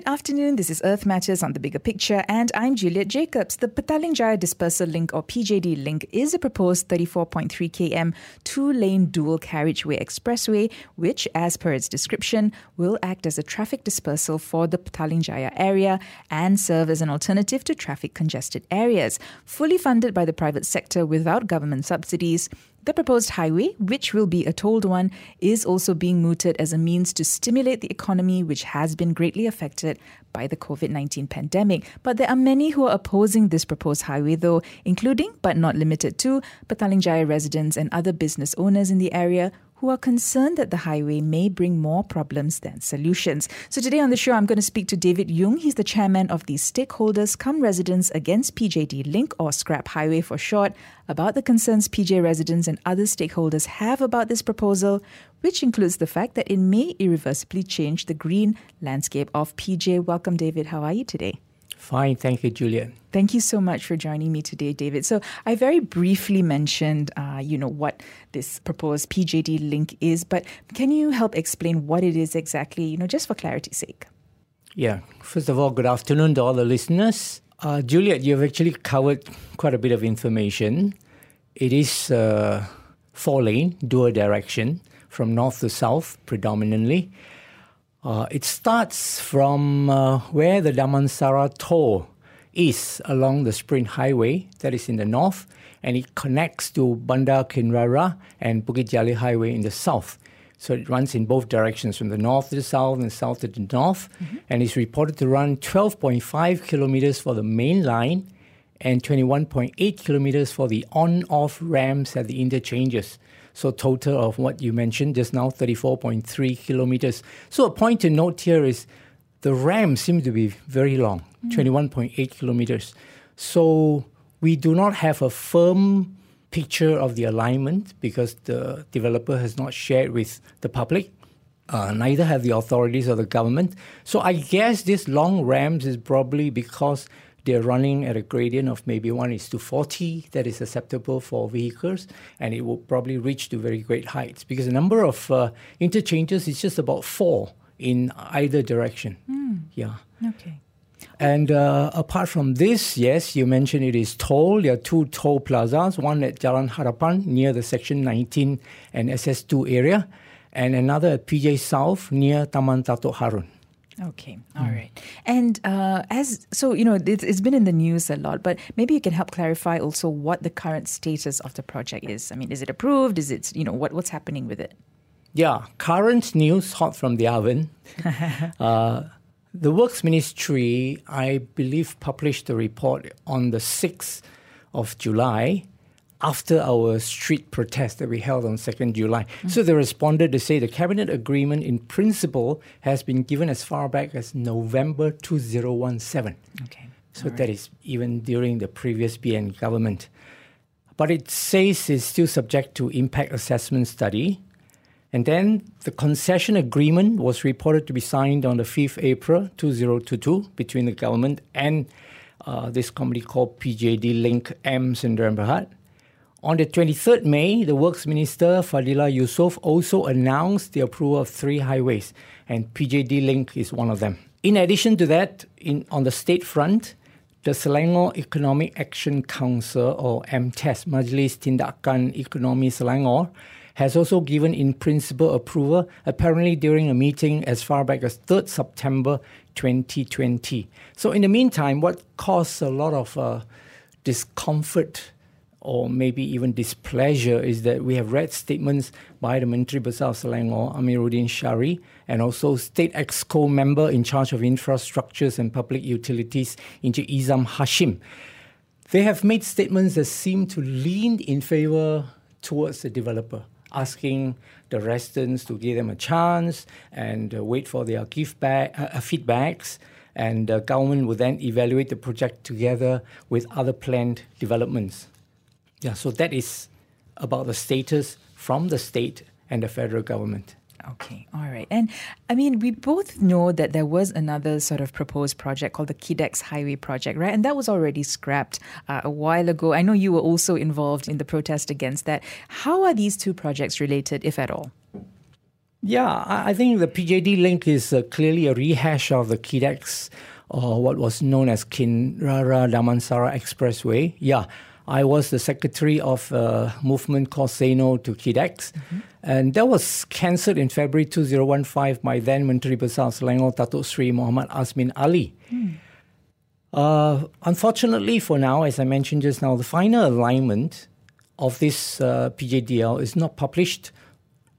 Good afternoon. This is Earth Matters on the Bigger Picture, and I'm Juliet Jacobs. The Petaling Jaya Dispersal Link, or PJD Link, is a proposed 34.3 km two lane dual carriageway expressway, which, as per its description, will act as a traffic dispersal for the Petaling Jaya area and serve as an alternative to traffic congested areas. Fully funded by the private sector without government subsidies, the proposed highway, which will be a tolled one, is also being mooted as a means to stimulate the economy, which has been greatly affected by the COVID 19 pandemic. But there are many who are opposing this proposed highway, though, including, but not limited to, Petaling Jaya residents and other business owners in the area who are concerned that the highway may bring more problems than solutions. So today on the show, I'm going to speak to David Yung. He's the chairman of the Stakeholders Come Residents Against PJD Link, or Scrap Highway for short, about the concerns PJ residents and other stakeholders have about this proposal, which includes the fact that it may irreversibly change the green landscape of PJ. Welcome, David. How are you today? Fine, thank you, Juliet. Thank you so much for joining me today, David. So I very briefly mentioned, uh, you know, what this proposed PJD link is, but can you help explain what it is exactly, you know, just for clarity's sake? Yeah. First of all, good afternoon to all the listeners. Uh, Juliet, you've actually covered quite a bit of information. It is uh, four lane, dual direction, from north to south predominantly. Uh, it starts from uh, where the Damansara toll is along the Sprint Highway, that is in the north, and it connects to Bandar Kinrara and Bukit Jalil Highway in the south. So it runs in both directions, from the north to the south and south to the north, mm-hmm. and is reported to run 12.5 kilometers for the main line and 21.8 kilometers for the on-off ramps at the interchanges. So total of what you mentioned just now, 34.3 kilometers. So a point to note here is the RAM seems to be very long, mm. 21.8 kilometers. So we do not have a firm picture of the alignment because the developer has not shared with the public. Uh, neither have the authorities or the government. So I guess this long ramps is probably because they're running at a gradient of maybe 1 is to 40 that is acceptable for vehicles and it will probably reach to very great heights because the number of uh, interchanges is just about four in either direction mm. yeah okay and uh, apart from this, yes, you mentioned it is toll. There are two toll plazas, one at Jalan Harapan near the Section 19 and SS2 area, and another at PJ South near Taman Dato Harun. Okay, all mm. right. And uh, as so, you know, it's, it's been in the news a lot, but maybe you can help clarify also what the current status of the project is. I mean, is it approved? Is it, you know, what, what's happening with it? Yeah, current news hot from the oven. uh, the Works Ministry, I believe, published a report on the 6th of July after our street protest that we held on 2nd July. Mm-hmm. So they responded to say the cabinet agreement in principle has been given as far back as November 2017. Okay. So that is even during the previous BN government. But it says it's still subject to impact assessment study. And then the concession agreement was reported to be signed on the 5th April 2022 between the government and uh, this company called PJD Link M Sdn Bhd. On the 23rd May, the Works Minister Fadillah Yusof also announced the approval of three highways, and PJD Link is one of them. In addition to that, in, on the state front, the Selangor Economic Action Council, or MTES, Majlis Tindakan Ekonomi Selangor, has also given in principle approval, apparently during a meeting as far back as 3rd September 2020. So, in the meantime, what caused a lot of uh, discomfort or maybe even displeasure is that we have read statements by the Menteri Besar Selangor, Amiruddin Shari, and also State Exco member in charge of infrastructures and public utilities, Encik Izham Hashim. They have made statements that seem to lean in favor towards the developer, asking the residents to give them a chance and uh, wait for their give back, uh, uh feedbacks and the government will then evaluate the project together with other planned developments. Yeah, so that is about the status from the state and the federal government. Okay, all right. And I mean, we both know that there was another sort of proposed project called the KIDEX Highway Project, right? And that was already scrapped uh, a while ago. I know you were also involved in the protest against that. How are these two projects related, if at all? Yeah, I think the PJD link is uh, clearly a rehash of the KIDEX or what was known as Kinrara Damansara Expressway. Yeah, I was the secretary of a movement called Say No to KIDEX. Mm-hmm. And that was cancelled in February 2015 by then Menteri Besar Selangor Datuk Sri Muhammad Azmin Ali. Mm. Uh, unfortunately, for now, as I mentioned just now, the final alignment of this uh, PJDL is not published,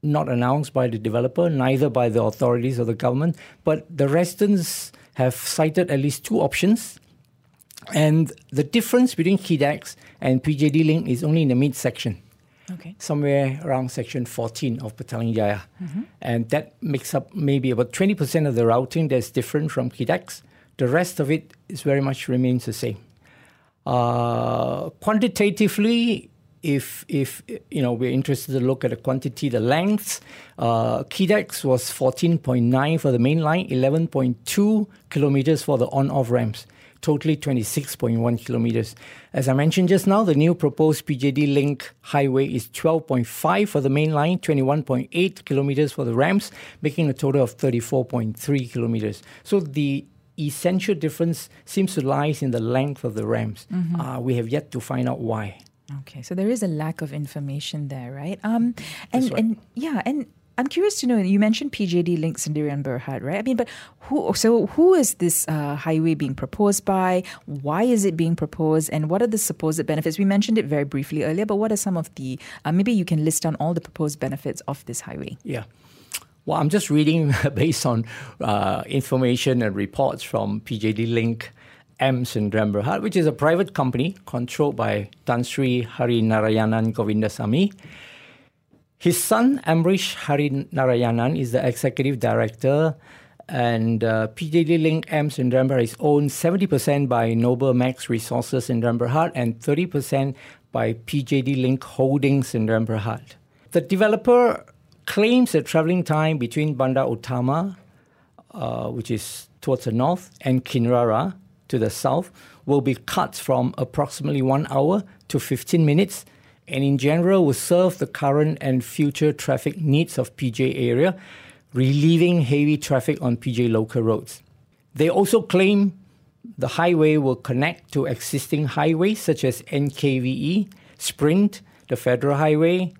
not announced by the developer, neither by the authorities or the government, but the residents have cited at least two options. And the difference between KIDEX and PJD Link is only in the midsection. Okay. Somewhere around section 14 of Petaling Jaya. Mm-hmm. And that makes up maybe about 20% of the routing that's different from KIDEX. The rest of it is very much remains the same. Uh, quantitatively, if if you know we're interested to look at the quantity, the length, uh, KIDEX was 14.9 for the main line, 11.2 kilometers for the on-off ramps, totally 26.1 kilometers. As I mentioned just now, the new proposed PJD Link highway is 12.5 for the main line, 21.8 kilometers for the ramps, making a total of 34.3 kilometers. So the essential difference seems to lie in the length of the ramps. Mm-hmm. Uh, we have yet to find out why. Okay, so there is a lack of information there, right? Um, and right. and yeah, and I'm curious to know. You mentioned PJD Link Sendirian Berhad, right? I mean, but who? So who is this uh, highway being proposed by? Why is it being proposed? And what are the supposed benefits? We mentioned it very briefly earlier, but what are some of the? Uh, maybe you can list down all the proposed benefits of this highway. Yeah. Well, I'm just reading based on uh, information and reports from PJD Link AMS in Berhad, which is a private company controlled by Tan Sri Hari Narayanan Govindasamy. His son, Amrish Hari Narayanan, is the executive director, and uh, PJD Link AMS in is owned 70% by Noble Max Resources in Berhad and 30% by PJD Link Holdings in Berhad. The developer claims the traveling time between Bandar Utama, uh, which is towards the north, and Kinrara, to the south will be cut from approximately one hour to 15 minutes and in general will serve the current and future traffic needs of PJ area, relieving heavy traffic on PJ local roads. They also claim the highway will connect to existing highways such as NKVE, Sprint, the Federal Highway,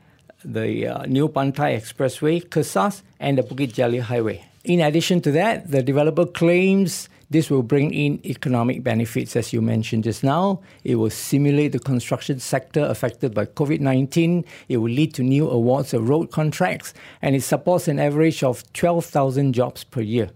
the uh, New Pantai Expressway, Kesas, and the Bukit Jalil Highway. In addition to that, the developer claims this will bring in economic benefits, as you mentioned just now. It will stimulate the construction sector affected by COVID 19. It will lead to new awards of road contracts, and it supports an average of 12,000 jobs per year.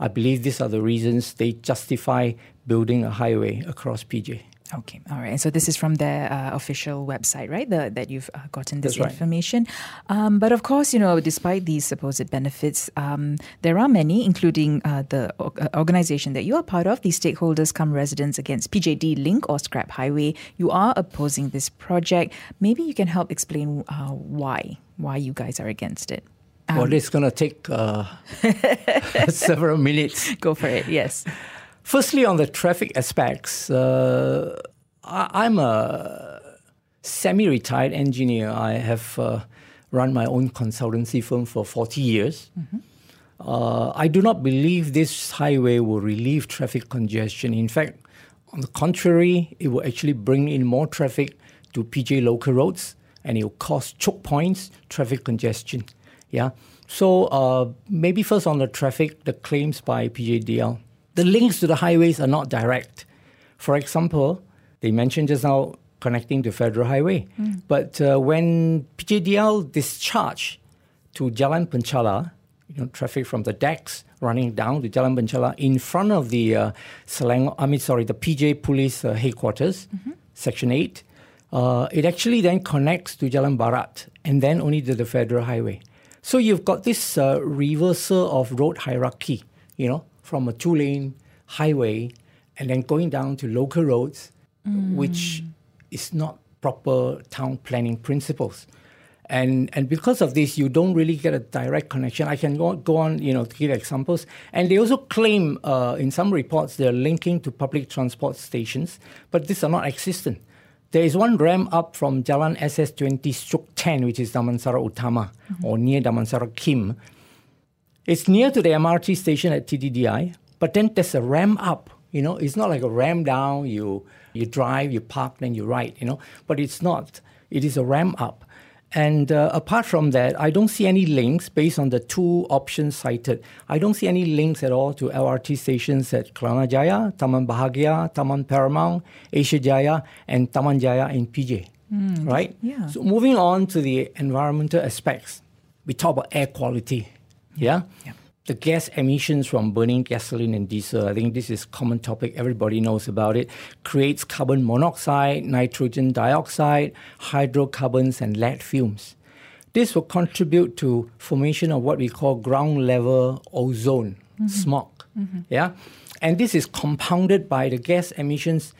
I believe these are the reasons they justify building a highway across PJ. Okay, all right. So this is from their uh, official website, right? The, that you've uh, gotten this right. information. Um, but of course, you know, despite these supposed benefits, um, there are many, including uh, the uh, organization that you are part of, the stakeholders come residents against PJD Link or Scrap Highway. You are opposing this project. Maybe you can help explain uh, why, why you guys are against it. Um, well, it's going to take uh, several minutes. Go for it. Yes. Firstly, on the traffic aspects, uh, I, am a semi retired engineer. I have uh, run my own consultancy firm for 40 years. Mm-hmm. Uh, I do not believe this highway will relieve traffic congestion. In fact, on the contrary, it will actually bring in more traffic to PJ local roads and it will cause choke points, traffic congestion. Yeah. So uh, maybe first on the traffic, the claims by PJDL the links to the highways are not direct. For example, they mentioned just now connecting to Federal Highway. Mm. But uh, when PJDL discharged to Jalan Penchala, you know, traffic from the decks running down to Jalan Penchala in front of the uh, Selangor, I mean, sorry, the PJ Police uh, headquarters, mm-hmm. Section 8, uh, it actually then connects to Jalan Barat and then only to the Federal Highway. So you've got this uh, reversal of road hierarchy, you know, from a two lane highway and then going down to local roads, mm. which is not proper town planning principles. and and because of this, you don't really get a direct connection. I can go, go on, you know, to give examples. And they also claim uh, in some reports they're linking to public transport stations, but these are not existent. There is one ram up from Jalan SS20 stroke 10, which is Damansara Utama, mm-hmm. or near Damansara Kim. It's near to the MRT station at TTDI, but then there's a ramp up. You know, it's not like a ramp down. You you drive, you park, then you ride. You know, but it's not. It is a ramp up. And uh, apart from that, I don't see any links based on the two options cited. I don't see any links at all to LRT stations at Kelana Jaya, Taman Bahagia, Taman Paramount, Asia Jaya, and Taman Jaya in PJ. Mm, right? Yeah. So moving on to the environmental aspects, we talk about air quality. Yeah. yeah the gas emissions from burning gasoline and diesel, I think this is common topic, everybody knows about it, creates carbon monoxide, nitrogen dioxide, hydrocarbons and lead fumes. This will contribute to formation of what we call ground level ozone, mm-hmm. smog. Mm-hmm. Yeah? And this is compounded by the gas emissions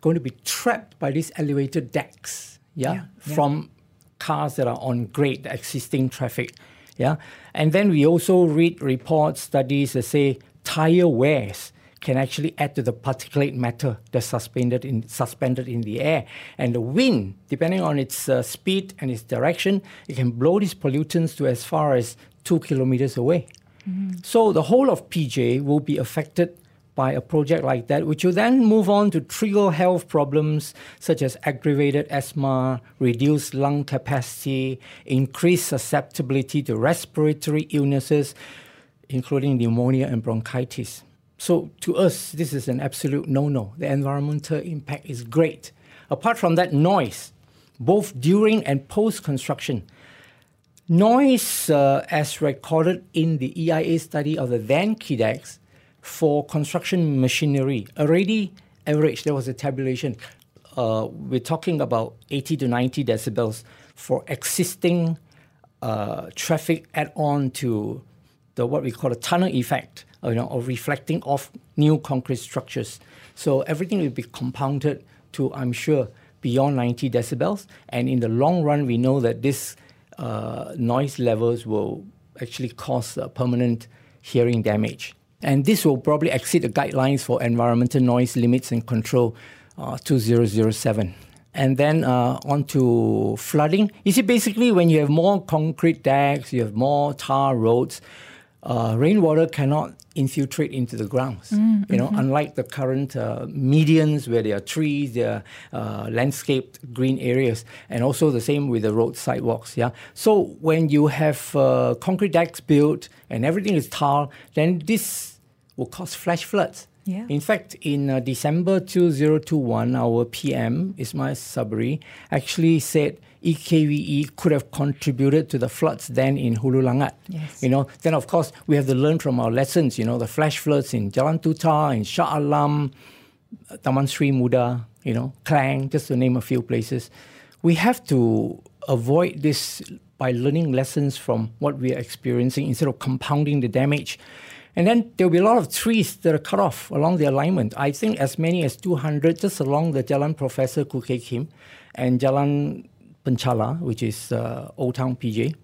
going to be trapped by these elevated decks, yeah, yeah, yeah. from cars that are on grade, the existing traffic. Yeah, and then we also read reports, studies that say tire wears can actually add to the particulate matter that's suspended in suspended in the air, and the wind, depending on its uh, speed and its direction, it can blow these pollutants to as far as two kilometers away. Mm-hmm. So the whole of PJ will be affected by a project like that, which will then move on to trigger health problems such as aggravated asthma, reduced lung capacity, increased susceptibility to respiratory illnesses, including pneumonia and bronchitis. So, to us, this is an absolute no no. The environmental impact is great. Apart from that, noise, both during and post construction. Noise, uh, as recorded in the EIA study of the then KIDEX, for construction machinery already average there was a tabulation. Uh, we're talking about 80 to 90 decibels for existing uh, traffic add on to the what we call a tunnel effect you know of reflecting off new concrete structures. So everything will be compounded to i'm sure beyond 90 decibels. And in the long run we know that this uh, noise levels will actually cause permanent hearing damage and this will probably exceed the guidelines for environmental noise limits and control uh, 2007. And then uh, on to flooding. You see, basically, when you have more concrete decks, you have more tar roads, uh, rainwater cannot infiltrate into the grounds. Mm, you know, mm-hmm. unlike the current uh, medians where there are trees, there are uh, landscaped green areas, and also the same with the road sidewalks. Yeah. So when you have uh, concrete decks built and everything is tar, then this will cause flash floods. Yeah. In fact, in uh, December 2021, our PM, Ismail Sabri, actually said EKVE could have contributed to the floods then in Hulu Langat. Yes. You know, then of course we have to learn from our lessons, you know, the flash floods in Jalan Tutar, in Shah Alam, Taman Sri Muda, you know, Klang, just to name a few places. We have to avoid this by learning lessons from what we are experiencing instead of compounding the damage. And then there'll be a lot of trees that are cut off along the alignment. I think as many as 200 just along the Jalan Professor Kay Kim and Jalan Penchala, which is uh, Old Town PJ.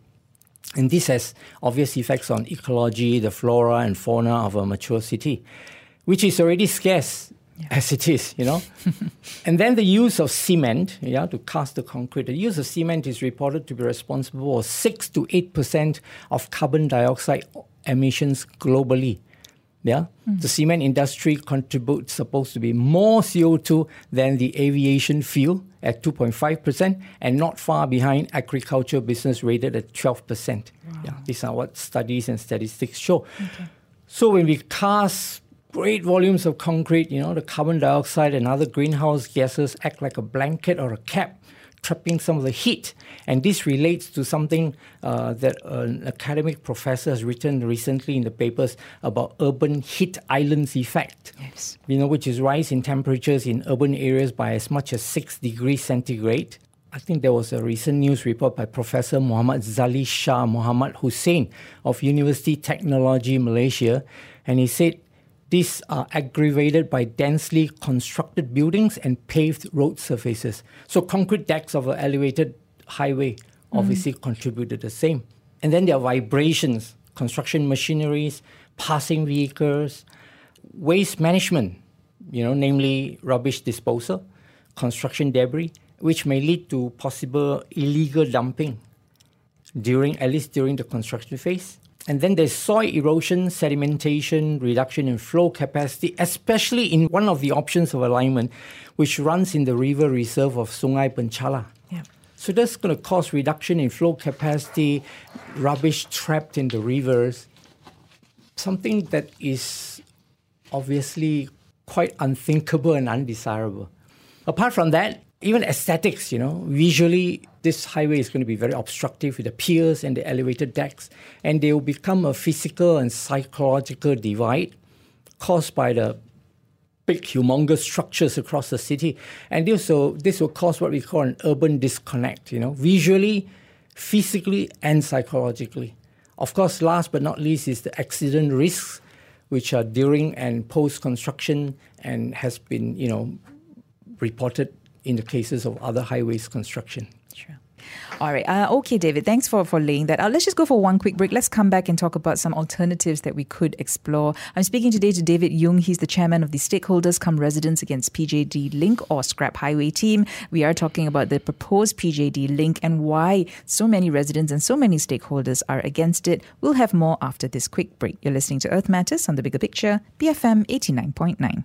And this has obvious effects on ecology, the flora and fauna of a mature city, which is already scarce yeah. as it is, you know. and then the use of cement, yeah, to cast the concrete. The use of cement is reported to be responsible for six to eight percent of carbon dioxide emissions globally. Yeah, mm. the cement industry contributes supposed to be more CO2 than the aviation fuel at 2.5% and not far behind agriculture business rated at 12%. Wow. Yeah, these are what studies and statistics show. Okay. So when we cast great volumes of concrete, you know, the carbon dioxide and other greenhouse gases act like a blanket or a cap trapping some of the heat. And this relates to something uh, that an academic professor has written recently in the papers about urban heat islands effect. Yes. You know, which is rise in temperatures in urban areas by as much as six degrees centigrade. I think there was a recent news report by Professor Muhammad Zali Shah Muhammad Hussein of University Technology Malaysia, and he said these are aggravated by densely constructed buildings and paved road surfaces. So, concrete decks of an elevated highway obviously mm. contributed the same. And then there are vibrations, construction machineries, passing vehicles, waste management, you know, namely rubbish disposal, construction debris, which may lead to possible illegal dumping during at least during the construction phase. And then there's soil erosion, sedimentation, reduction in flow capacity, especially in one of the options of alignment, which runs in the river reserve of Sungai Penchala. Yeah. So that's going to cause reduction in flow capacity, rubbish trapped in the rivers, something that is obviously quite unthinkable and undesirable. Apart from that, even aesthetics, you know, visually, this highway is going to be very obstructive with the piers and the elevated decks, and they will become a physical and psychological divide caused by the big, humongous structures across the city. And will, this will cause what we call an urban disconnect, you know, visually, physically, and psychologically. Of course, last but not least is the accident risks, which are during and post construction and has been, you know, reported in the cases of other highways construction. Sure. All right. Uh, okay, David. Thanks for, for laying that out. Let's just go for one quick break. Let's come back and talk about some alternatives that we could explore. I'm speaking today to David Yung. He's the chairman of the Stakeholders Come Residents Against PJD Link or Scrap Highway team. We are talking about the proposed PJD link and why so many residents and so many stakeholders are against it. We'll have more after this quick break. You're listening to Earth Matters on the Bigger Picture, BFM 89.9.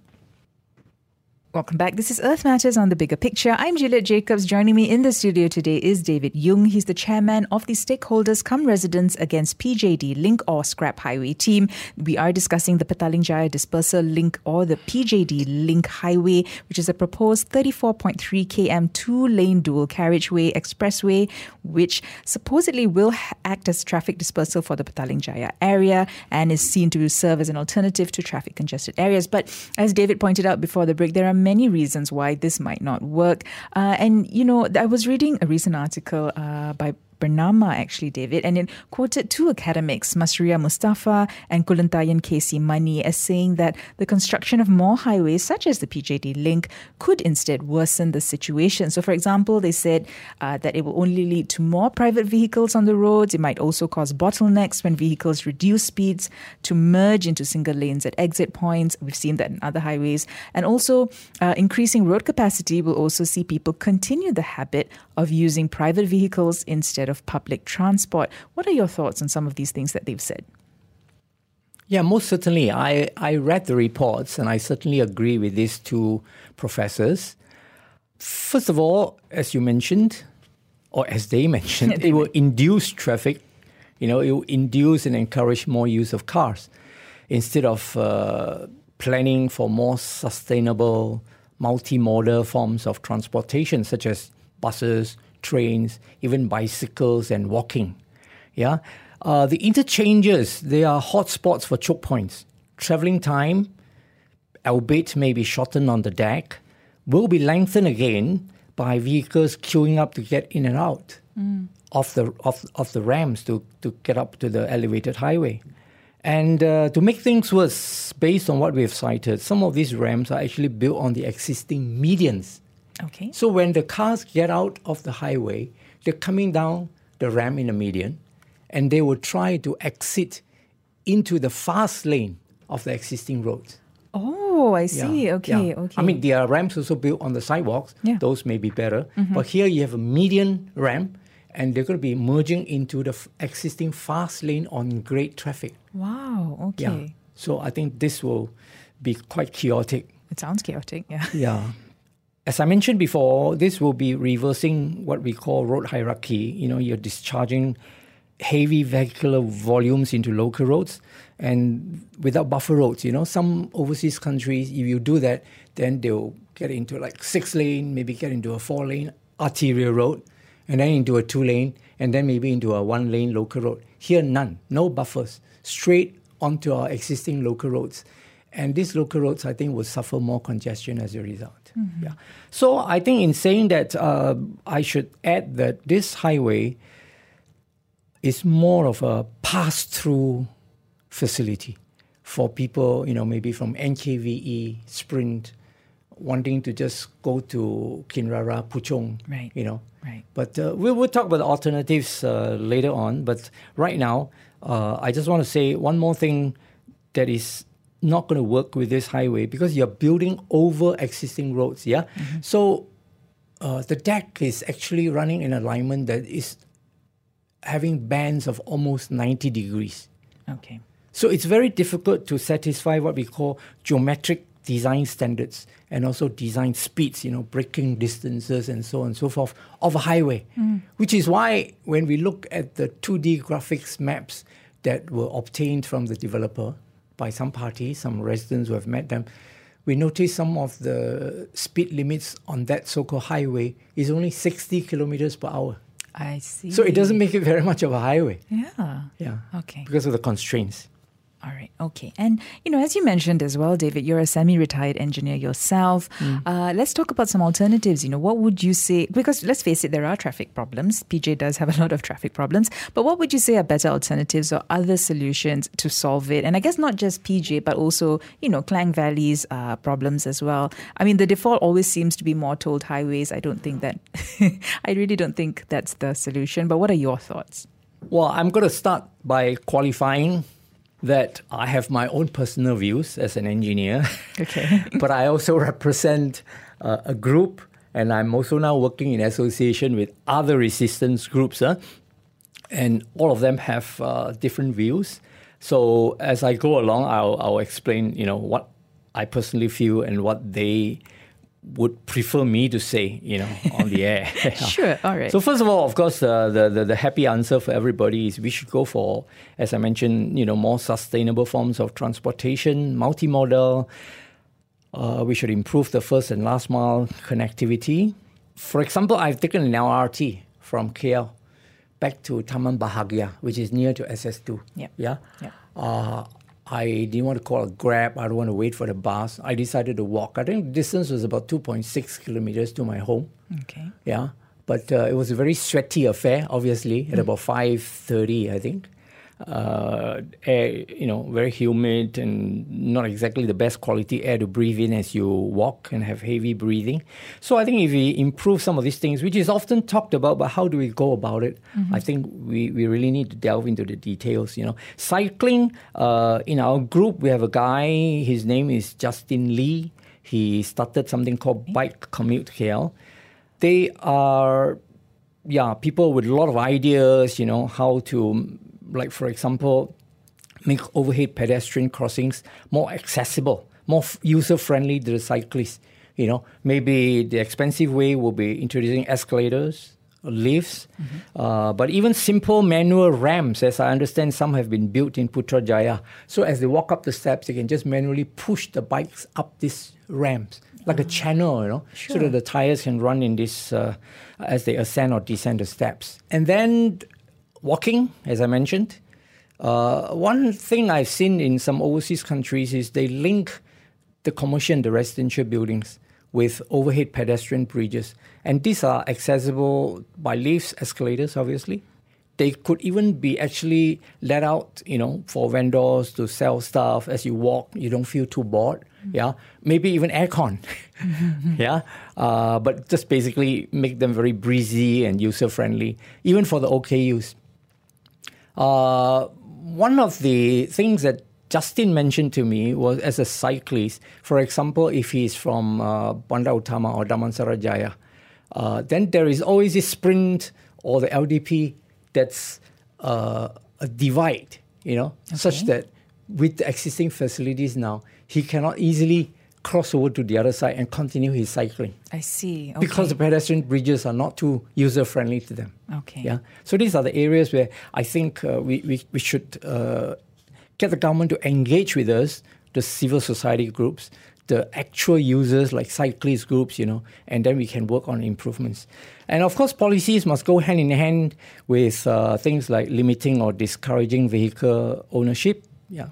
Welcome back. This is Earth Matters on the Bigger Picture. I'm Juliet Jacobs. Joining me in the studio today is David Yung. He's the chairman of the Stakeholders Come Residents Against PJD Link or Scrap Highway team. We are discussing the Petaling Jaya Dispersal Link or the PJD Link Highway, which is a proposed 34.3 km two lane dual carriageway expressway, which supposedly will act as traffic dispersal for the Petaling Jaya area and is seen to serve as an alternative to traffic congested areas. But as David pointed out before the break, there are many reasons why this might not work. Uh, and, you know, I was reading a recent article uh, by Bernama, actually, David, and it quoted two academics, Masria Mustafa and Kulanthayan KC Mani, as saying that the construction of more highways, such as the PJD link, could instead worsen the situation. So, for example, they said uh, that it will only lead to more private vehicles on the roads. It might also cause bottlenecks when vehicles reduce speeds to merge into single lanes at exit points. We've seen that in other highways. And also, uh, increasing road capacity will also see people continue the habit of using private vehicles instead of public transport. What are your thoughts on some of these things that they've said? Yeah, most certainly. I, I read the reports and I certainly agree with these two professors. First of all, as you mentioned, or as they mentioned, it will induce traffic. You know, it will induce and encourage more use of cars instead of uh, planning for more sustainable, multimodal forms of transportation, such as buses, trains, even bicycles and walking. Yeah, uh, the interchanges they are hotspots for choke points. Traveling time, albeit maybe shortened on the deck, will be lengthened again by vehicles queuing up to get in and out mm. of the of, of the ramps to, to get up to the elevated highway. And uh, to make things worse, based on what we have cited, some of these ramps are actually built on the existing medians Okay. So when the cars get out of the highway, they're coming down the ramp in the median, and they will try to exit into the fast lane of the existing roads. Oh, I see. Yeah, okay, yeah. okay. I mean, there are ramps also built on the sidewalks. Yeah. Those may be better. Mm-hmm. But here you have a median ramp, and they're going to be merging into the f- existing fast lane on great traffic. Wow, okay. Yeah. So I think this will be quite chaotic. It sounds chaotic, yeah. Yeah. As I mentioned before, this will be reversing what we call road hierarchy. You know, you're discharging heavy vehicular volumes into local roads and without buffer roads. You know, some overseas countries, if you do that, then they'll get into like six lane, maybe get into a four lane arterial road, and then into a two lane, and then maybe into a one lane local road. Here, none, no buffers, straight onto our existing local roads. And these local roads, I think, will suffer more congestion as a result. Mm-hmm. Yeah. So I think in saying that, uh, I should add that this highway is more of a pass-through facility for people, you know, maybe from NKVE, Sprint, wanting to just go to Kinrara, Puchong, Right. you know. Right. But uh, we will talk about the alternatives uh, later on. But right now, uh, I just want to say one more thing that is not going to work with this highway because you're building over existing roads. Yeah. So uh, the deck is actually running in alignment that is having bands of almost 90 degrees. Okay. So it's very difficult to satisfy what we call geometric design standards and also design speeds, you know, braking distances and so on and so forth of a highway. Which is why when we look at the 2D graphics maps that were obtained from the developer by some parties, some residents who have met them, we notice some of the speed limits on that so-called highway is only 60 kilometers per hour. I see. So it doesn't make it very much of a highway. Yeah. Yeah. Okay. Because of the constraints. All right. Okay. And, you know, as you mentioned as well, David, you're a semi retired engineer yourself. Uh, let's talk about some alternatives. You know, what would you say? Because let's face it, there are traffic problems. PJ does have a lot of traffic problems. But what would you say are better alternatives or other solutions to solve it? And I guess not just PJ, but also, you know, Klang Valley's uh, problems as well. I mean, the default always seems to be more tolled highways. I don't think that, I really don't think that's the solution. But what are your thoughts? Well, I'm going to start by qualifying that I have my own personal views as an engineer, Okay. but I also represent uh, a group, and I'm also now working in association with other resistance groups, huh? and all of them have uh, different views. So as I go along, I'll, I'll explain, you know, what I personally feel and what they would prefer me to say, you know, on the air. Sure. All right. So first of all, of course, uh, the, the the happy answer for everybody is we should go for, as I mentioned, you know, more sustainable forms of transportation, multimodal. Uh, we should improve the first and last mile connectivity. For example, I've taken an LRT from KL back to Taman Bahagia, which is near to SS2. Yeah. Yeah. Yep. Uh, I didn't want to call a grab. I don't want to wait for the bus. I decided to walk. I think the distance was about 2.6 kilometers to my home. okay. Yeah, but uh, it was a very sweaty affair. Obviously, at about five thirty, I think. Uh, air, you know, very humid and not exactly the best quality air to breathe in as you walk and have heavy breathing. So I think if we improve some of these things, which is often talked about, but how do we go about it? I think we, we really need to delve into the details. You know, cycling. Uh, in our group, we have a guy. His name is Justin Lee. He started something called Bike Commute KL they are yeah people with a lot of ideas you know how to like for example make overhead pedestrian crossings more accessible more user friendly to the cyclists you know? Maybe the expensive way will be introducing escalators lifts uh, but even simple manual ramps as i understand some have been built in putrajaya. So as they walk up the steps they can just manually push the bikes up these ramps like a channel, you know, so that the tires can run in this uh, as they ascend or descend the steps. And then walking, as I mentioned. Uh, one thing I've seen in some overseas countries is they link the commercial and the residential buildings with overhead pedestrian bridges. And these are accessible by lifts, escalators, obviously. They could even be actually let out, you know, for vendors to sell stuff as you walk. You don't feel too bored. Yeah, maybe even aircon. yeah, uh, but just basically make them very breezy and user friendly, even for the OKUs. Uh, one of the things that Justin mentioned to me was as a cyclist, for example, if he's from uh, Bandar Utama or Damansara Jaya, uh, then there is always this sprint or the LDP that's uh, a divide, you know, such that with the existing facilities now, he cannot easily cross over to the other side and continue his cycling I see. Okay. because the pedestrian bridges are not too user friendly to them. Okay. Yeah. So these are the areas where I think uh, we, we, we should uh, get the government to engage with us, the civil society groups, the actual users like cyclist groups, you know, and then we can work on improvements. And of course, policies must go hand in hand with uh, things like limiting or discouraging vehicle ownership. Yeah.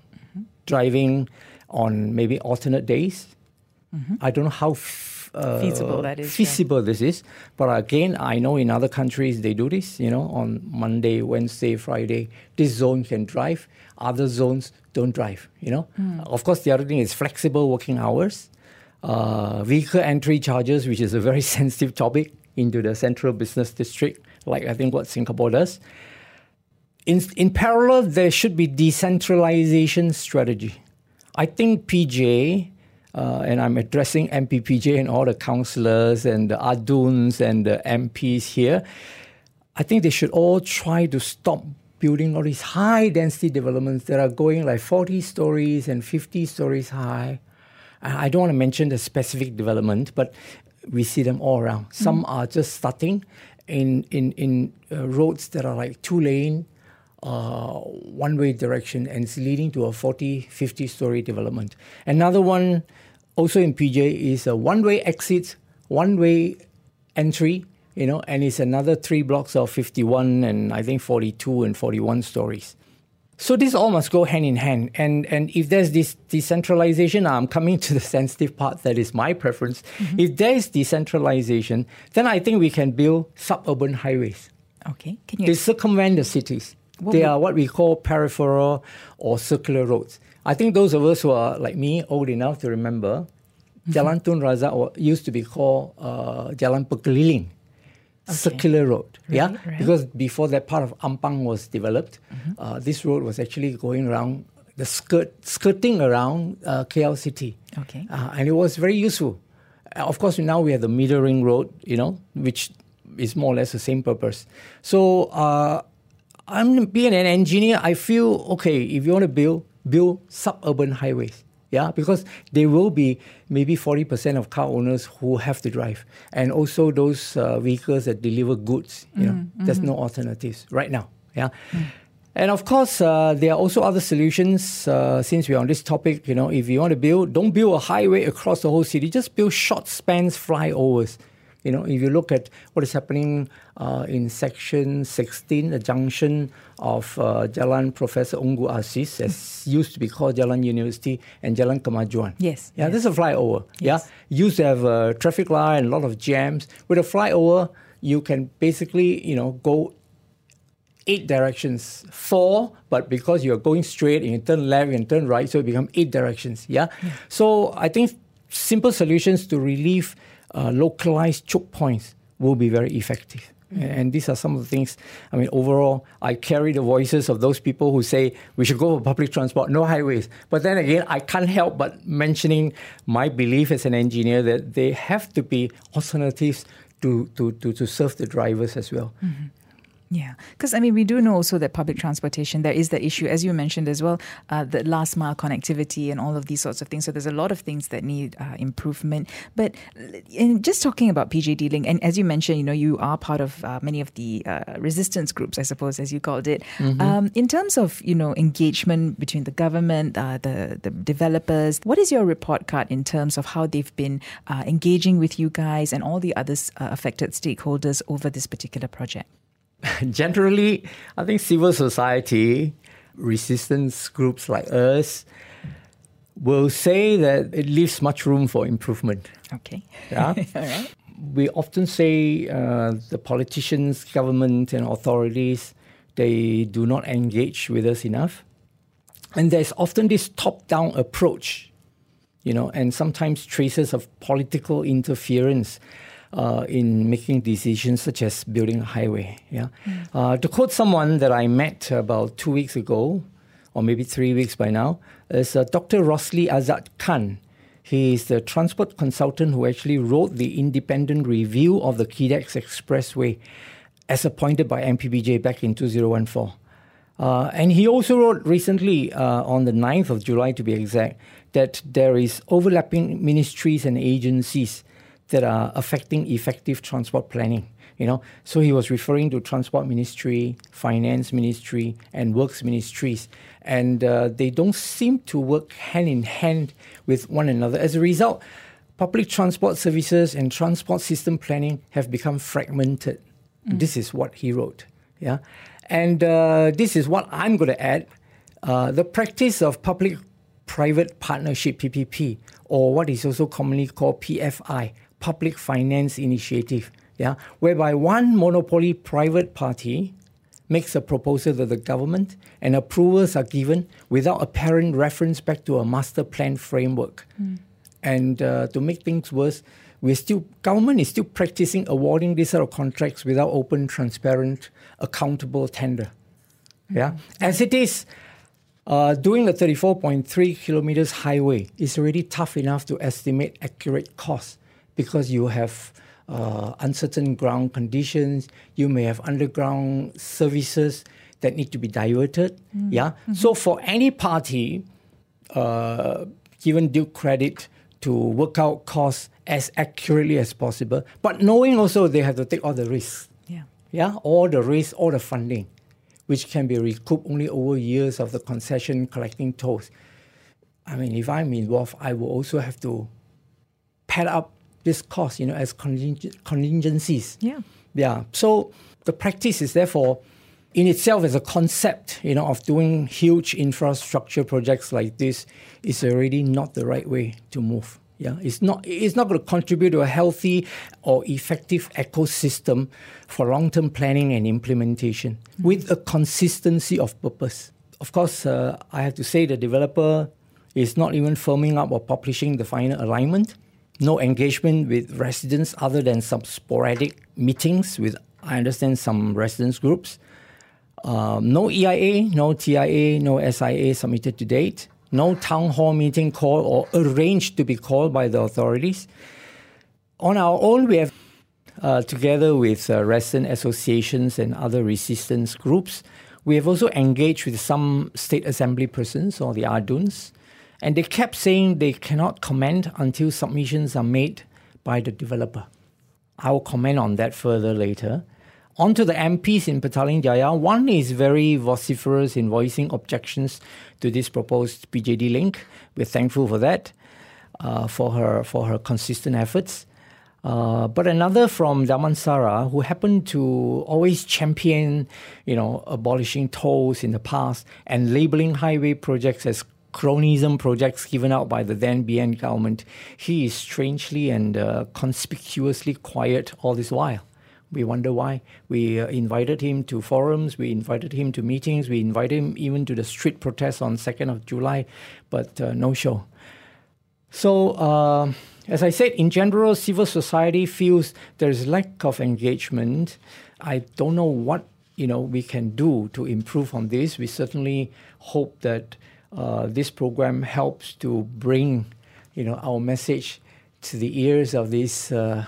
Driving on maybe alternate days. I don't know how f- uh, Feasible that is, yeah. Feasible this is, but again, I know in other countries they do this. You know, on Monday, Wednesday, Friday, this zone can drive. Other zones don't drive. You know, Hmm. of course, the other thing is flexible working hours. uh, vehicle entry charges, which is a very sensitive topic, into the central business district, like I think what Singapore does. In, in parallel, there should be decentralization strategy. I think PJ, uh, and I'm addressing MPPJ and all the councillors and the ADUNs and the MPs here, I think they should all try to stop building all these high density developments that are going like 40 stories and 50 stories high. I don't want to mention the specific development, but we see them all around. Some mm. are just starting in in in uh, roads that are like two lane, uh, one way direction, and it's leading to a 40, 50 story development. Another one, also in PJ, is a one way exit, one way entry. You know, and it's another three blocks of 51 and I think 42 and 41 stories. So this all must go hand in hand. And, and if there's this decentralization, I'm coming to the sensitive part that is my preference. Mm-hmm. If there is decentralization, then I think we can build suburban highways. Okay. Can you... They circumvent the cities. What they would... are what we call peripheral or circular roads. I think those of us who are like me, old enough to remember, mm-hmm. Jalan Tun Razak used to be called uh, Jalan Pekeliling okay. circular road. Right, yeah, right. because before that part of Ampang was developed, mm-hmm. uh, this road was actually going around the skirt, skirting around uh, KL City. Okay, uh, and it was very useful. Uh, of course, now we have the middle ring road, you know, which is more or less the same purpose. So, uh, I'm being an engineer. I feel okay if you want to build build suburban highways yeah, because there will be maybe 40% of car owners who have to drive. And also those uh, vehicles that deliver goods, you mm-hmm. know, there's mm-hmm. no alternatives right now, yeah. Mm. And of course, uh, there are also other solutions. Uh, since we're on this topic, you know, if you want to build, don't build a highway across the whole city. Just build short spans flyovers. You know, if you look at what is happening uh, in section 16, the junction of uh, Jalan Professor Ungku Aziz, as mm. used to be called Jalan University, and Jalan Kemajuan. Yes. Yeah, yes. this is a flyover. Yes. Yeah, used to have a traffic light and a lot of jams. With a flyover, you can basically, you know, go eight directions, four, but because you're going straight, and you turn left, and turn right, so it becomes eight directions. Yeah? yeah. So I think simple solutions to relieve uh, localized choke points will be very effective. Mm-hmm. And these are some of the things. I mean, overall, I carry the voices of those people who say we should go for public transport, no highways. But then again, I can't help but mentioning my belief as an engineer that there have to be alternatives to, to, to, to serve the drivers as well. Mm-hmm. Yeah, because I mean, we do know also that public transportation, there is the issue, as you mentioned as well, uh, the last mile connectivity and all of these sorts of things. So there's a lot of things that need uh, improvement. But in just talking about PJD Link, and as you mentioned, you know, you are part of uh, many of the uh, resistance groups, I suppose, as you called it. Mm-hmm. Um, in terms of, you know, engagement between the government, uh, the, the developers, what is your report card in terms of how they've been uh, engaging with you guys and all the other affected stakeholders over this particular project? generally, I think civil society, resistance groups like us, will say that it leaves much room for improvement. Okay. Yeah. All right. We often say uh, the politicians, government, and authorities they do not engage with us enough, and there's often this top-down approach, you know, and sometimes traces of political interference uh, in making decisions such as building a highway. Yeah. Mm. Uh, to quote someone that I met about two weeks ago, or maybe three weeks by now, is uh, Dr. Rosli Azad Khan. He is the transport consultant who actually wrote the independent review of the KIDEX Expressway as appointed by MPPJ back in 2014. Uh, and he also wrote recently, uh, on the 9th of July to be exact, that there is overlapping ministries and agencies that are affecting effective transport planning. You know, so he was referring to transport ministry, finance ministry, and works ministries, and uh, they don't seem to work hand in hand with one another. As a result, public transport services and transport system planning have become fragmented. Mm. This is what he wrote. Yeah, and uh, this is what I'm going to add. Uh, the practice of public private partnership PPP, or what is also commonly called PFI, public finance initiative, yeah, whereby one monopoly private party makes a proposal to the government and approvals are given without apparent reference back to a master plan framework. Mm. And uh, to make things worse, we're still government is still practicing awarding these sort of contracts without open, transparent, accountable tender. Yeah, as it is, uh, doing a 34.3 kilometers highway is already tough enough to estimate accurate costs because you have uh, uncertain ground conditions. You may have underground services that need to be diverted. Mm. Yeah. Mm-hmm. So for any party, uh, given due credit to work out costs as accurately as possible, but knowing also they have to take all the risks. Yeah. Yeah. All the risks, all the funding, which can be recouped only over years of the concession collecting tolls. I mean, if I'm involved, I will also have to pad up this cost, you know, as contingencies. Yeah. Yeah. So the practice is therefore in itself as a concept, you know, of doing huge infrastructure projects like this is already not the right way to move. Yeah, it's not it's not going to contribute to a healthy or effective ecosystem for long-term planning and implementation mm-hmm. with a consistency of purpose. Of course, uh, I have to say the developer is not even firming up or publishing the final alignment. No engagement with residents other than some sporadic meetings with I understand some residents groups. Um, no EIA, no TIA, no SIA submitted to date. No town hall meeting called or arranged to be called by the authorities. On our own, we have, uh, together with uh, resident associations and other resistance groups, we have also engaged with some state assembly persons or the Aduns, and they kept saying they cannot comment until submissions are made by the developer. I will comment on that further later. On to the MPs in Petaling Jaya. One is very vociferous in voicing objections to this proposed PJD link. We're thankful for that, uh, for her for her consistent efforts. Uh, but another from Damansara, who happened to always champion, you know, abolishing tolls in the past and labeling highway projects as cronyism projects given out by the then BN government, he is strangely and uh, conspicuously quiet all this while. We wonder why. We uh, invited him to forums, we invited him to meetings, we invited him even to the street protests on 2nd of July, but uh, no show. So, uh, as I said, in general, civil society feels there's lack of engagement. I don't know what you know we can do to improve on this. We certainly hope that uh, this program helps to bring you know our message to the ears of these uh,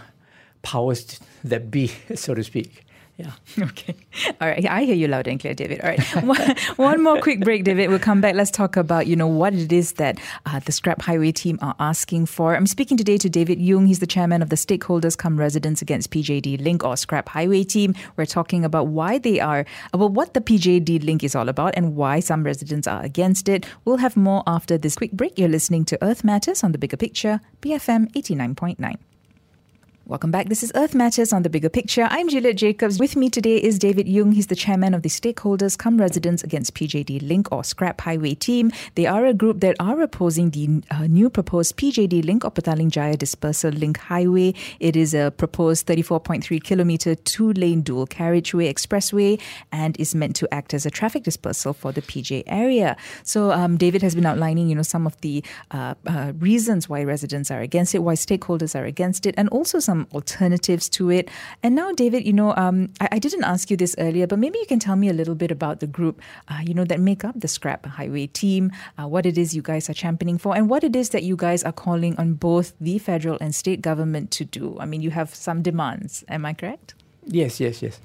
powers that be, so to speak. Yeah. Okay. All right. I hear you loud and clear, David. All right. one, one more quick break, David. We'll come back. Let's talk about, you know, what it is that uh, the Scrap Highway team are asking for. I'm speaking today to David Yoong. He's the chairman of the Stakeholders Cum Residents Against PJD Link or Scrap Highway team. We're talking about why they are, well, what the PJD Link is all about and why some residents are against it. We'll have more after this quick break. You're listening to Earth Matters on the Bigger Picture, BFM 89.9. Welcome back. This is Earth Matters on the Bigger Picture. I'm Juliet Jacobs. With me today is David Yoong. He's the chairman of the Stakeholders Cum Residents Against PJD Link or Scrap Highway team. They are a group that are opposing the uh, new proposed PJD Link or Petaling Jaya Dispersal Link Highway. It is a proposed 34.3 kilometer two lane dual carriageway expressway and is meant to act as a traffic dispersal for the PJ area. So um, David has been outlining, you know, some of the uh, uh, reasons why residents are against it, why stakeholders are against it, and also some some alternatives to it. And now, David, you know, um, I, I, didn't ask you this earlier, but maybe you can tell me a little bit about the group, uh, you know, that make up the Scrap Highway team, uh, what it is you guys are championing for, and what it is that you guys are calling on both the federal and state government to do. I mean, you have some demands. Am I correct? Yes, yes, yes.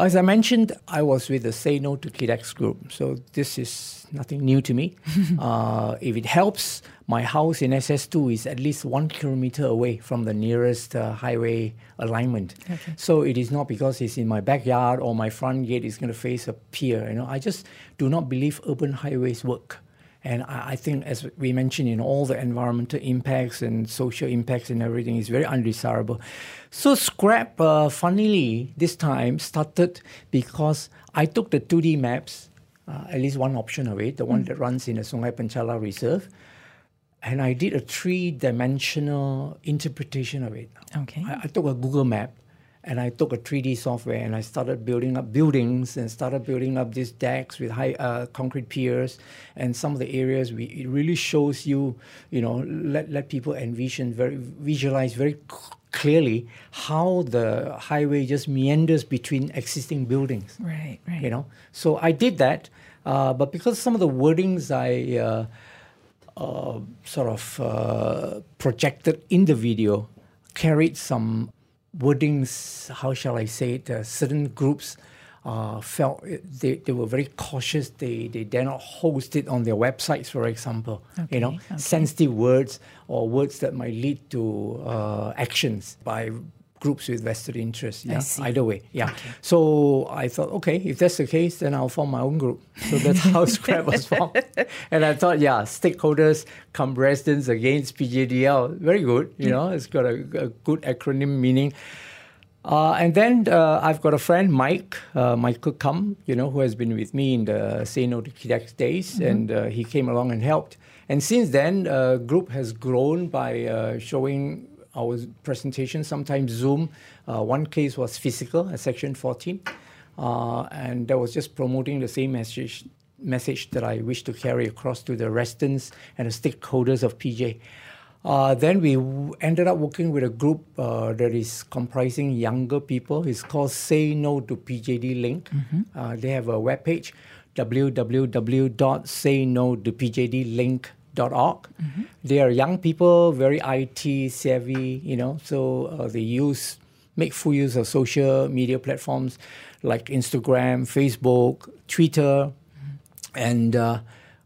As I mentioned, I was with the Say No to KIDEX group, so this is nothing new to me. uh, if it helps, my house in SS2 is at least one kilometer away from the nearest uh, highway alignment. Okay. So it is not because it's in my backyard or my front gate is going to face a pier. You know, I just do not believe urban highways work. And I, I think, as we mentioned, in all the environmental impacts and social impacts and everything is very undesirable. So scrap, uh, funnily, this time started because I took the 2D maps, uh, at least one option of it, the one mm. that runs in the Sungai Penchala Reserve, and I did a three-dimensional interpretation of it. Okay. I, I took a Google map and I took a 3D software and I started building up buildings and started building up these decks with high uh, concrete piers and some of the areas we, it really shows you, you know, let, let people envision, very visualize very clearly how the highway just meanders between existing buildings. Right, right. You know, so I did that, uh, but because some of the wordings I uh, uh, sort of uh, projected in the video carried some wordings, how shall I say it, uh, certain groups uh, felt they, they were very cautious. They, they dare not host it on their websites, for example. Okay, you know, okay. sensitive words or words that might lead to uh, actions by groups with vested interests. Yeah, either way. Yeah. So I thought, okay, if that's the case, then I'll form my own group. So that's how Scrap was formed. And I thought, yeah, stakeholders come residents against PJDL. Very good. You know, it's got a, a good acronym meaning. Uh, and then uh, I've got a friend, Mike, uh, Michael Cum, you know, who has been with me in the Say No to KIDEX days, and uh, he came along and helped. And since then, uh, group has grown by uh, showing our presentation, sometimes Zoom. Uh, one case was physical at Section 14, uh, and that was just promoting the same message message that I wish to carry across to the residents and the stakeholders of PJ. Uh, then we w- ended up working with a group uh, that is comprising younger people. It's called Say No to PJD Link. Uh, they have a webpage, www.saynotopjdlink.org. They are young people, very IT savvy, you know, so uh, they use make full use of social media platforms like Instagram, Facebook, Twitter, and uh,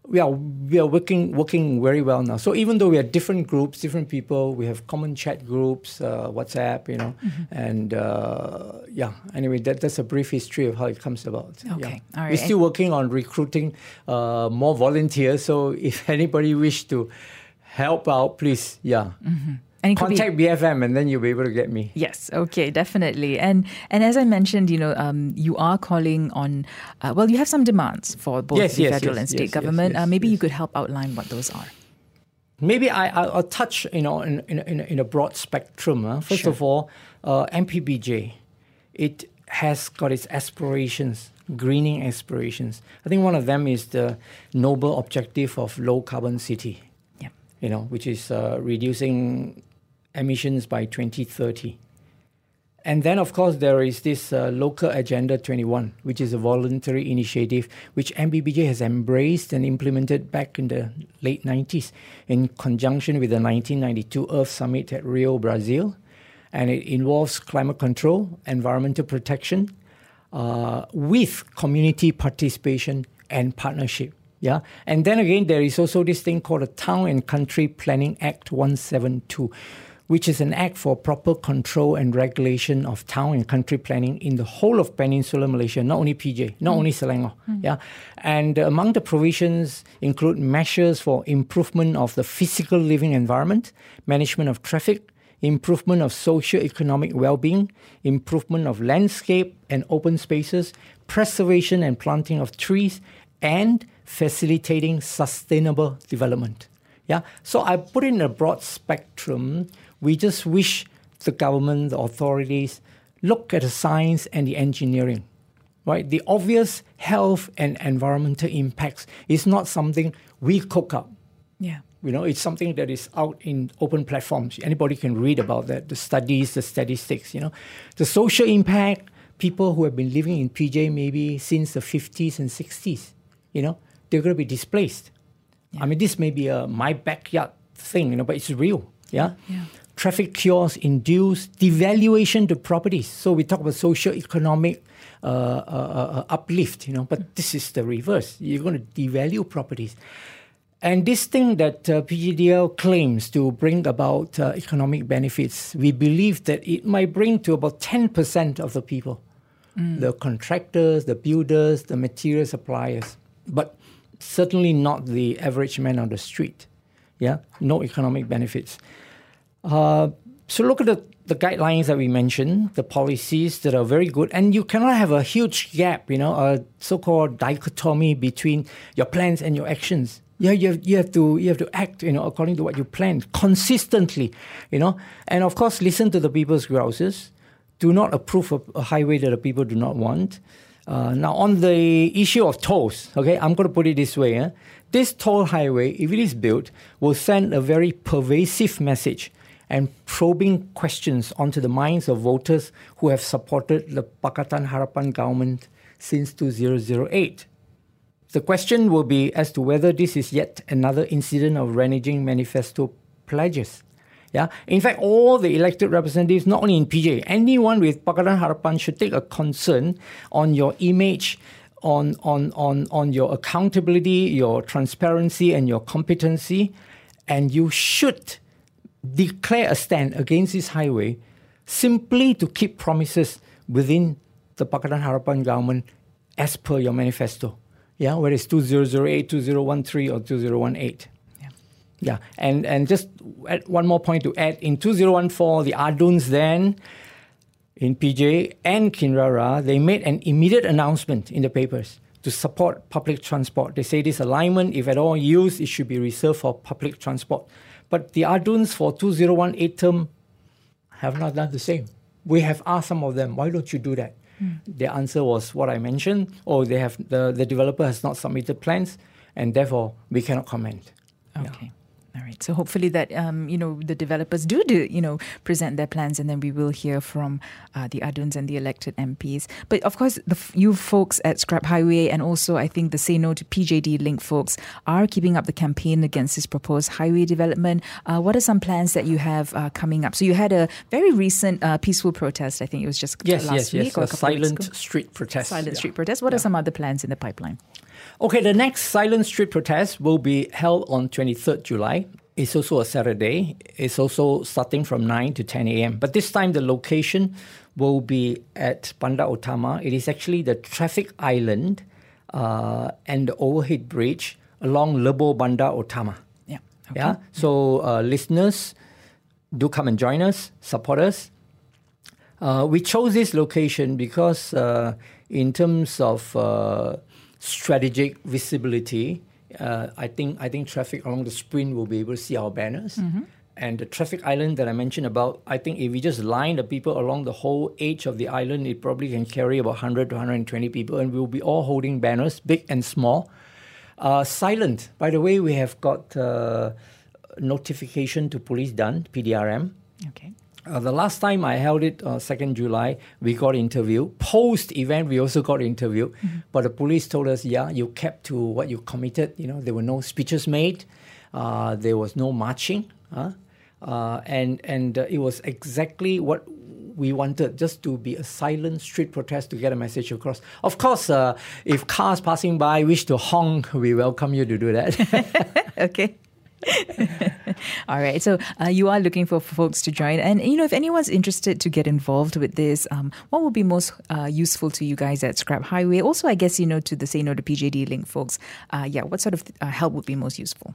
we are we are working working very well now. So even though we are different groups, different people, we have common chat groups, uh, WhatsApp, you know, and uh, yeah. Anyway, that, that's a brief history of how it comes about. Okay, yeah. all right. We're still working on recruiting uh, more volunteers. So if anybody wish to help out, please, yeah, And could be- contact BFM, and then you'll be able to get me. Yes, okay, definitely. And and as I mentioned, you know, um, you are calling on, uh, well, you have some demands for both Yes, the yes, federal yes, and state yes, yes, government. uh, yes, maybe you could help outline what those are. Maybe I, I- I'll touch, you know, in, in, in, a- in a broad spectrum. huh? First Sure. of all, uh, MPBJ, it has got its aspirations, greening aspirations. I think one of them is the noble objective of low carbon city, Yeah. you know, which is uh, reducing emissions by 2030. And then, of course, there is this uh, Local Agenda 21, which is a voluntary initiative which MBBJ has embraced and implemented back in the late 90s in conjunction with the 1992 Earth Summit at Rio, Brazil. And it involves climate control, environmental protection, uh, with community participation and partnership. Yeah, and then again, there is also this thing called the Town and Country Planning Act 172, which is an act for proper control and regulation of town and country planning in the whole of Peninsular Malaysia, not only PJ, not mm. only Selangor. Mm. Yeah, and among the provisions include measures for improvement of the physical living environment, management of traffic, improvement of socio-economic well-being, improvement of landscape and open spaces, preservation and planting of trees, and facilitating sustainable development. Yeah, so I put in a broad spectrum. We just wish the government, the authorities, look at the science and the engineering. Right, the obvious health and environmental impacts is not something we cook up. Yeah. You know, it's something that is out in open platforms. Anybody can read about that, the studies, the statistics, you know. The social impact, people who have been living in PJ maybe since the 50s and 60s, you know, they're going to be displaced. I mean, this may be a my backyard thing, you know, but it's real. Yeah. Yeah. Traffic cures induce devaluation to properties. So we talk about social economic uh, uh, uh, uplift, you know, but this is the reverse. You're going to devalue properties. And this thing that uh, PJDL claims to bring about uh, economic benefits, we believe that it might bring to about 10% of the people the contractors, the builders, the material suppliers, but certainly not the average man on the street. Yeah, no economic benefits. Uh, so look at the, the guidelines that we mentioned, the policies that are very good, and you cannot have a huge gap, you know, a so-called dichotomy between your plans and your actions. Yeah, you have, you have to you have to act, you know, according to what you planned consistently, you know, and of course listen to the people's grouses, do not approve a highway that the people do not want. Uh, now, on the issue of tolls, okay, I'm going to put it this way. Eh? This toll highway, if it is built, will send a very pervasive message and probing questions onto the minds of voters who have supported the Pakatan Harapan government since 2008. The question will be as to whether this is yet another incident of reneging manifesto pledges. Yeah. In fact, all the elected representatives, not only in PJ, anyone with Pakatan Harapan should take a concern on your image, on, on, on, on your accountability, your transparency, and your competency. And you should declare a stand against this highway simply to keep promises within the Pakatan Harapan government as per your manifesto. Yeah, whether it's 2008, 2013, or 2018. Yeah, yeah. and, and just one more point to add in 2014, the Aduns then in PJ and Kinrara, they made an immediate announcement in the papers to support public transport. They say this alignment, if at all used, it should be reserved for public transport. But the Aduns for 2018 term have not done the same. We have asked some of them, why don't you do that? Mm. The answer was what I mentioned, or they have the, the developer has not submitted plans, and therefore we cannot comment. Okay. Yeah. All right. So hopefully that um, you know the developers do do you know present their plans, and then we will hear from uh, the Aduns and the elected MPs. But of course, the you folks at Scrap Highway and also I think the Say No to PJD Link folks are keeping up the campaign against this proposed highway development. Uh, what are some plans that you have uh, coming up? So you had a very recent uh, peaceful protest. I think it was just yes, last yes, week yes, or a, a silent street protest. Silent yeah. street protest. What yeah. are some other plans in the pipeline? Okay, the next silent street protest will be held on 23rd July. It's also a Saturday. It's also starting from 9 to 10 a.m. But this time the location will be at Bandar Utama. It is actually the traffic island uh, and the overhead bridge along Lebuh Bandar Utama. Yeah. Okay. Yeah. So uh, listeners, do come and join us, support us. Uh, we chose this location because, uh, in terms of uh, strategic visibility, uh, I think I think traffic along the sprint will be able to see our banners. Mm-hmm. And the traffic island that I mentioned about, I think if we just line the people along the whole edge of the island, it probably can carry about 100 to 120 people, and we'll be all holding banners, big and small. Uh, silent. By the way, we have got uh, notification to police done, PDRM. Okay. Uh, the last time I held it, uh, 2nd July, we got interview. Post event, we also got interview. Mm-hmm. But the police told us, yeah, you kept to what you committed. You know, there were no speeches made. Uh, there was no marching. Huh? Uh, and and uh, it was exactly what we wanted, just to be a silent street protest to get a message across. Of course, uh, if cars passing by wish to honk, we welcome you to do that. okay. All right. So uh, you are looking for folks to join. And, you know, if anyone's interested to get involved with this, um, what would be most uh, useful to you guys at Scrap Highway? Also, I guess, you know, to the Say No to PJD Link folks, uh, yeah, what sort of uh, help would be most useful?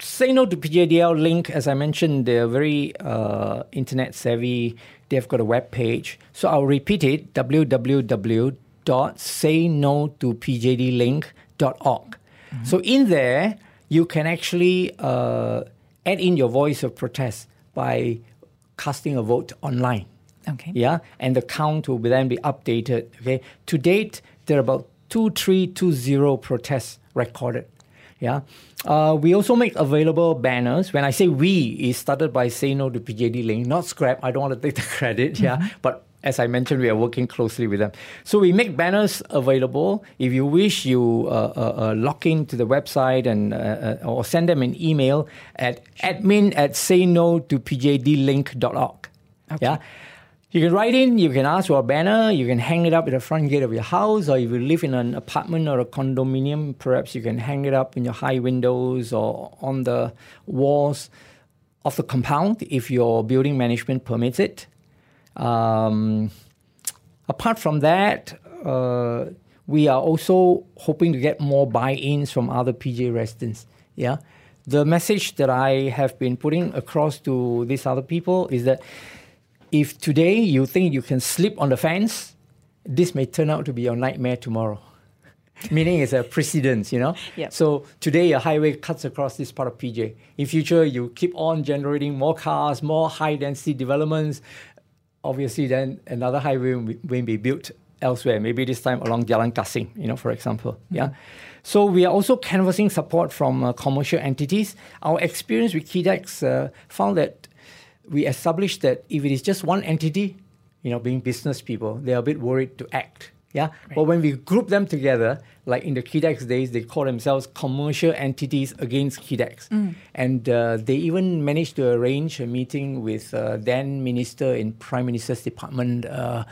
Say No to PJDL Link, as I mentioned, they're very uh, internet savvy. They've got a web page. So I'll repeat it www.saynotopjdlink.org. Mm-hmm. So in there, you can actually uh, add in your voice of protest by casting a vote online. Okay. Yeah, and the count will then be updated. Okay. To date, there are about two three two zero protests recorded. Yeah. Uh, we also make available banners. When I say we, it started by Say No to PJD Link, not Scrap. I don't want to take the credit. Yeah. Mm-hmm. But as I mentioned, we are working closely with them. So we make banners available. If you wish, you uh, uh, uh log in to the website and uh, or send them an email at admin at sayno to pjdlink.org. Okay. Yeah. You can write in, you can ask for a banner, you can hang it up at the front gate of your house, or if you live in an apartment or a condominium, perhaps you can hang it up in your high windows or on the walls of the compound if your building management permits it. Um, apart from that, uh, we are also hoping to get more buy-ins from other PJ residents. Yeah, the message that I have been putting across to these other people is that if today you think you can sleep on the fence, this may turn out to be your nightmare tomorrow. Meaning it's a precedence, you know? Yep. So today a highway cuts across this part of PJ. In future, you keep on generating more cars, more high density developments, obviously then another highway will be built elsewhere, maybe this time along Jalan Gasing, you know, for example. Mm-hmm. Yeah. So we are also canvassing support from uh, commercial entities. Our experience with KIDEX uh, found that we established that if it is just one entity, you know, being business people, they are a bit worried to act. Yeah. Right. But when we group them together, like in the KIDEX days, they call themselves commercial entities against KIDEX. Mm. And uh, they even managed to arrange a meeting with uh, then Minister in Prime Minister's Department. Uh,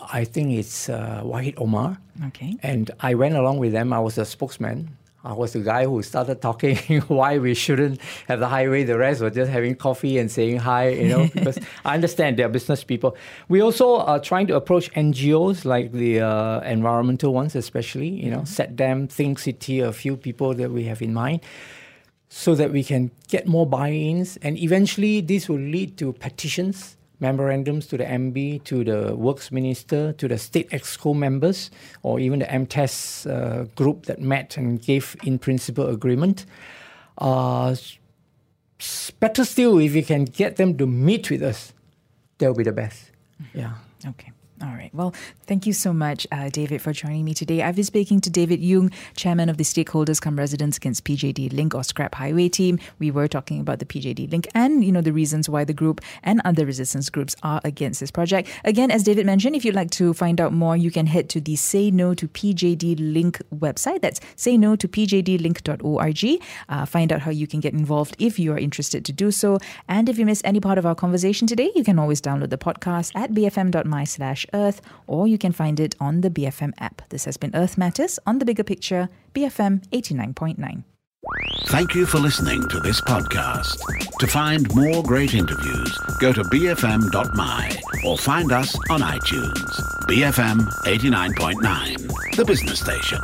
I think it's uh, Wahid Omar. Okay. And I went along with them. I was a spokesman. I was the guy who started talking why we shouldn't have the highway. The rest were just having coffee and saying hi, you know, because I understand they're business people. We also are trying to approach NGOs like the uh, environmental ones, especially, you know, CETDEM, Think City, a few people that we have in mind, so that we can get more buy ins. And eventually, this will lead to petitions memorandums to the MB, to the Works Minister, to the State Exco members, or even the MTES uh, group that met and gave in principle agreement. Uh, better still, if we can get them to meet with us, that will be the best. Yeah. Okay. All right. Well, thank you so much, uh, David, for joining me today. I've been speaking to David Yoong, chairman of the Stakeholders Cum Residents Against PJD Link or Scrap Highway team. We were talking about the PJD Link and, you know, the reasons why the group and other resistance groups are against this project. Again, as David mentioned, if you'd like to find out more, you can head to the Say No to PJD Link website. That's say no to pjdlink.org. Uh, find out how you can get involved if you are interested to do so. And if you miss any part of our conversation today, you can always download the podcast at bfm.my slash Earth, or you can find it on the BFM app. This has been Earth Matters on the bigger picture, BFM 89.9. Thank you for listening to this podcast. To find more great interviews, go to bfm.my or find us on iTunes. BFM 89.9, the business station.